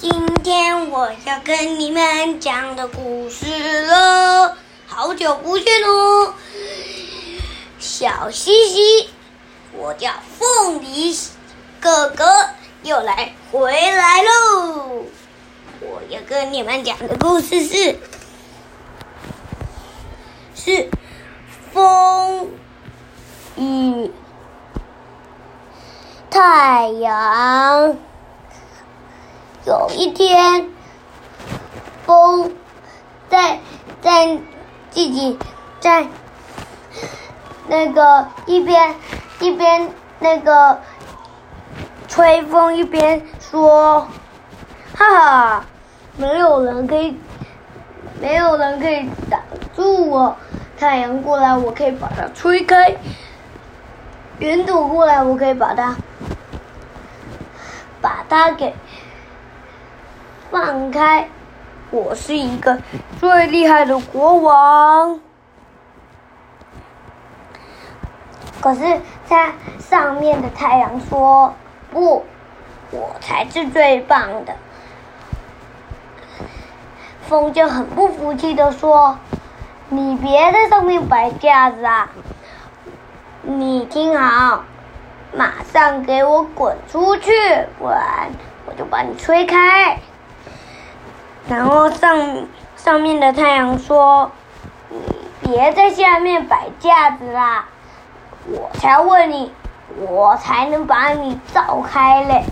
今天我要跟你们讲的故事了，好久不见哦，小西西，我叫凤梨哥哥，又来回来喽。我要跟你们讲的故事是，是风雨太阳。有一天，风在在自己在那个一边一边那个吹风一边说：“哈哈，没有人可以，没有人可以挡住我。太阳过来，我可以把它吹开；云朵过来，我可以把它把它给。”放开！我是一个最厉害的国王。可是，在上面的太阳说：“不，我才是最棒的。”风就很不服气的说：“你别在上面摆架子啊！你听好，马上给我滚出去，不然我就把你吹开。”然后上上面的太阳说：“你别在下面摆架子啦，我才问你，我才能把你照开嘞。”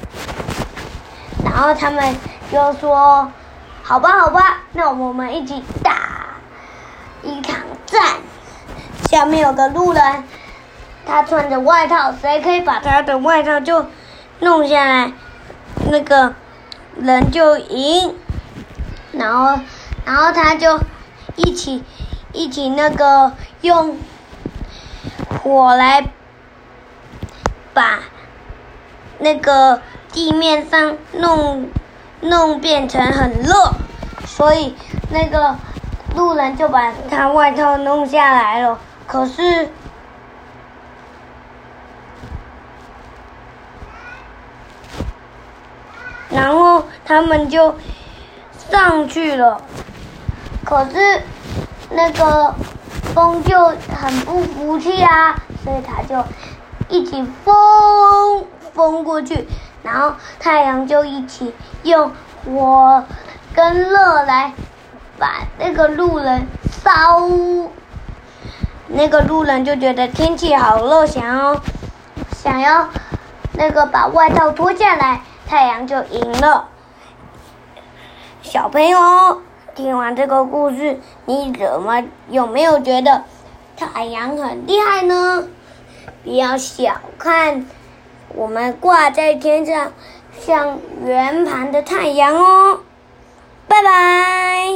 然后他们就说：“好吧，好吧，那我们一起打一场战。”下面有个路人，他穿着外套，谁可以把他的外套就弄下来，那个人就赢。然后，然后他就一起一起那个用火来把那个地面上弄弄变成很热，所以那个路人就把他外套弄下来了。可是，然后他们就。上去了，可是那个风就很不服气啊，所以他就一起风风过去，然后太阳就一起用火跟热来把那个路人烧。那个路人就觉得天气好热，想要想要那个把外套脱下来，太阳就赢了。小朋友，听完这个故事，你怎么有没有觉得太阳很厉害呢？不要小看我们挂在天上像圆盘的太阳哦！拜拜。